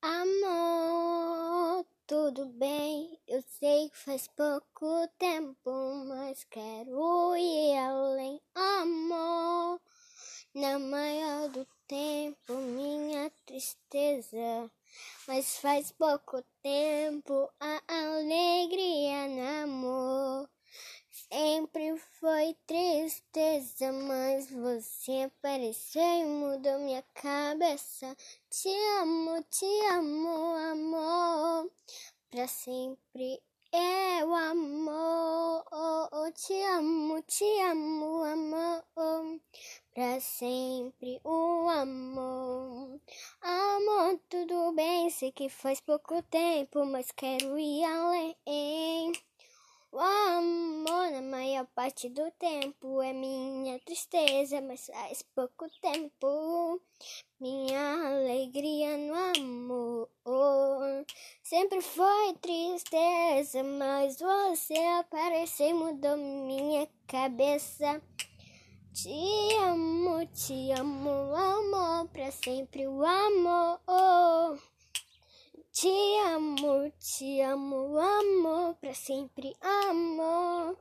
Amor, tudo bem? Eu sei que faz pouco tempo, mas quero ir além. Amor, na maior do tempo, minha tristeza. Mas faz pouco tempo tristeza, mas você apareceu e mudou minha cabeça. Te amo, te amo, amor. Pra sempre é o amor. Oh, oh, te amo, te amo, amor. Pra sempre o amor. Amor, tudo bem, sei que faz pouco tempo, mas quero ir além. Parte do tempo, é minha tristeza, mas faz pouco tempo. Minha alegria no amor. Sempre foi tristeza, mas você apareceu e mudou minha cabeça. Te amo, te amo, amor, pra sempre o amor. Te amo, te amo, amor, pra sempre amor. Amor.